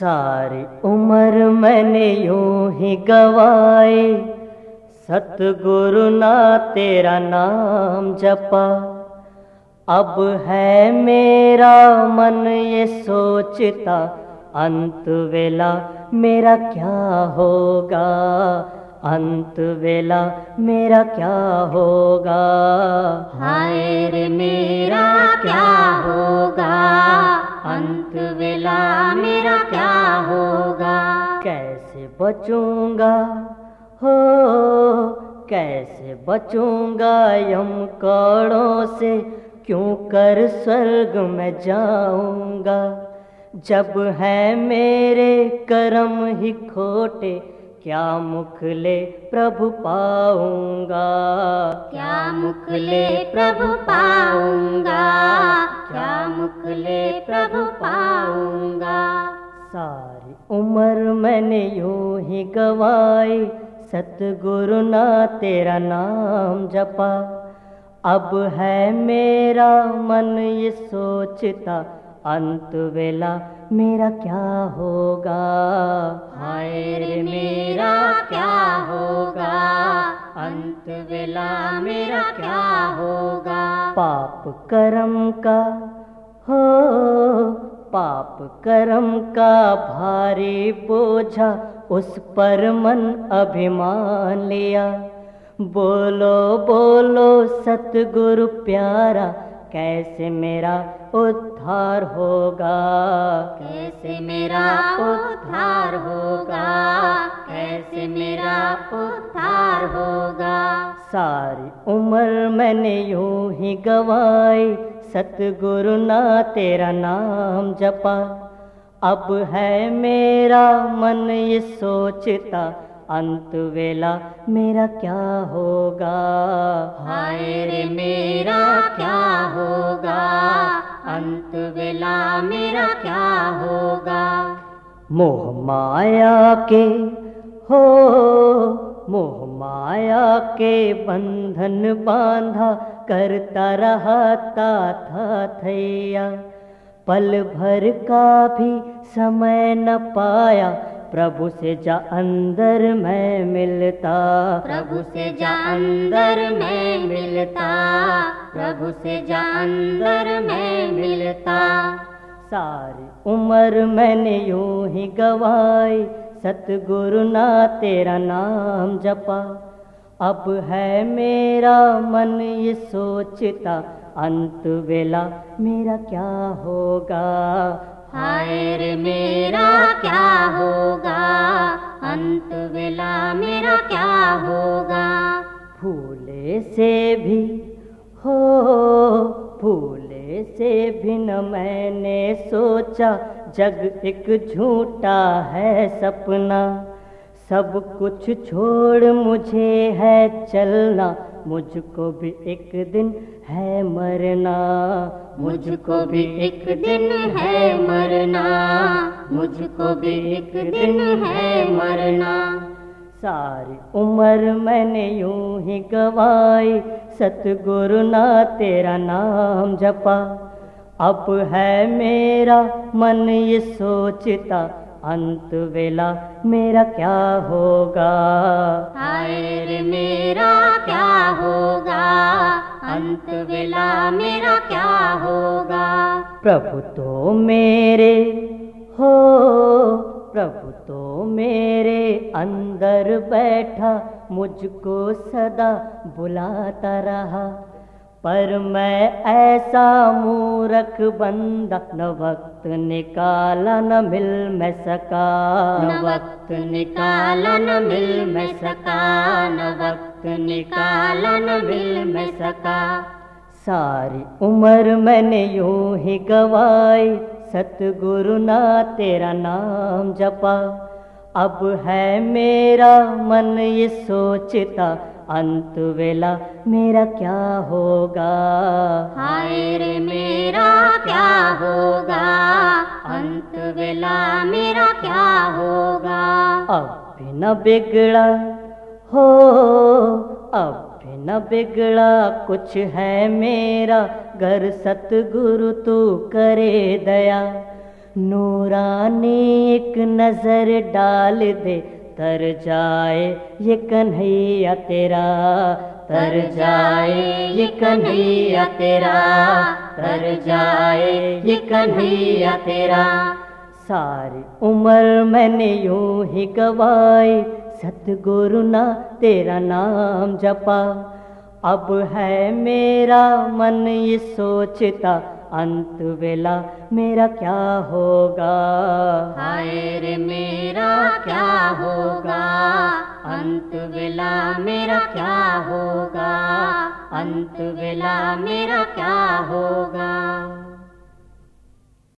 सारी उम्र मैंने यूँ ही गवाए। सतगुरु ना तेरा नाम जपा। अब है मेरा मन ये सोचता, अंत वेला मेरा क्या होगा? अंत वेला मेरा क्या होगा? हाय रे मेरा क्या होगा? अंत वेला मेरा क्या होगा? कैसे बचूँगा? हो कैसे बचूँगा यम कौड़ों से? क्यों कर स्वर्ग में जाऊँगा? जब है मेरे कर्म ही खोटे क्या मुख ले प्रभु पाऊँगा? क्या मुख ले प्रभु पाऊँगा? मुख ले प्रभु पाऊँगा। सारी उम्र मैंने यूँ ही गवाई सतगुरु ना तेरा नाम जपा। अब है मेरा मन ये सोचता अंत वेला मेरा क्या होगा? हाय रे मेरा क्या होगा? अंत वेला मेरा क्या होगा? पाप कर्म का, हो, पाप कर्म का भारी बोझा उस पर मन अभिमान लिया। बोलो बोलो, सतगुरु प्यारा, कैसे मेरा उद्धार होगा? कैसे मेरा उद्धार होगा? कैसे मेरा उद्धार होगा? सारी उम्र मैंने यूँ ही गवाई। सतगुरु ना तेरा नाम जपा। अब है मेरा मन ये सोचता अंत वेला मेरा क्या होगा? हाय रे मेरा क्या होगा? अंत वेला मेरा क्या होगा? मोह माया के हो मोह माया के बंधन बांधा करता रहता था थैया पल भर का भी समय न पाया प्रभु से जा अंदर मैं मिलता। प्रभु से जा अंदर मैं मिलता। प्रभु से जा अंदर मैं मिलता। सारी उम्र मैंने यूँ ही गवाई सतगुरु ना तेरा नाम जपा। अब है मेरा मन ये सोचता अंत वेला मेरा क्या होगा? हाय रे मेरा क्या होगा? अंत वेला मेरा क्या होगा? फूले से भी हो फूले से भी मैंने सोचा, जग एक झूठा है सपना। सब कुछ छोड़ मुझे है चलना, मुझको भी एक दिन है मरना। मुझको भी एक दिन है मरना, मुझको भी एक दिन है मरना। सारी उम्र मैंने यूँ ही गवाई। सतगुरु ना तेरा नाम जपा। अब है मेरा मन ये सोचता अंत वेला मेरा क्या होगा? हाय रे मेरा क्या होगा? अंत वेला मेरा क्या होगा? प्रभु तो मेरे हो तो मेरे अंदर बैठा मुझको सदा बुलाता रहा। पर मैं ऐसा मूरख बंदा न वक्त निकाला न मिल मैं सका। न वक्त निकाला न मिल मैं सका। न वक्त निकाला न मिल मैं सका। सारी उम्र मैंने यूं ही गवाई सतगुरु ना तेरा नाम जपा। अब है मेरा मन ये सोचता अंत वेला मेरा क्या होगा? हाय रे मेरा क्या होगा? अंत वेला मेरा क्या होगा? अब भी न बिगड़ा हो अब न बिगड़ा कुछ है मेरा घर सतगुरु तू करे दया। नूरानी एक नजर डाल दे तर जाए ये कन्हैया तेरा। तर जाए ये कन्हैया तेरा तर जाए ये कन्हैया तेरा। सारी उम्र मैंने यूं ही गवाई सतगुरु ना, तेरा नाम जपा। अब है मेरा मन ये सोचता, अंत वेला मेरा क्या होगा? हाय रे मेरा क्या होगा? अंत वेला मेरा क्या होगा? अंत वेला मेरा क्या होगा?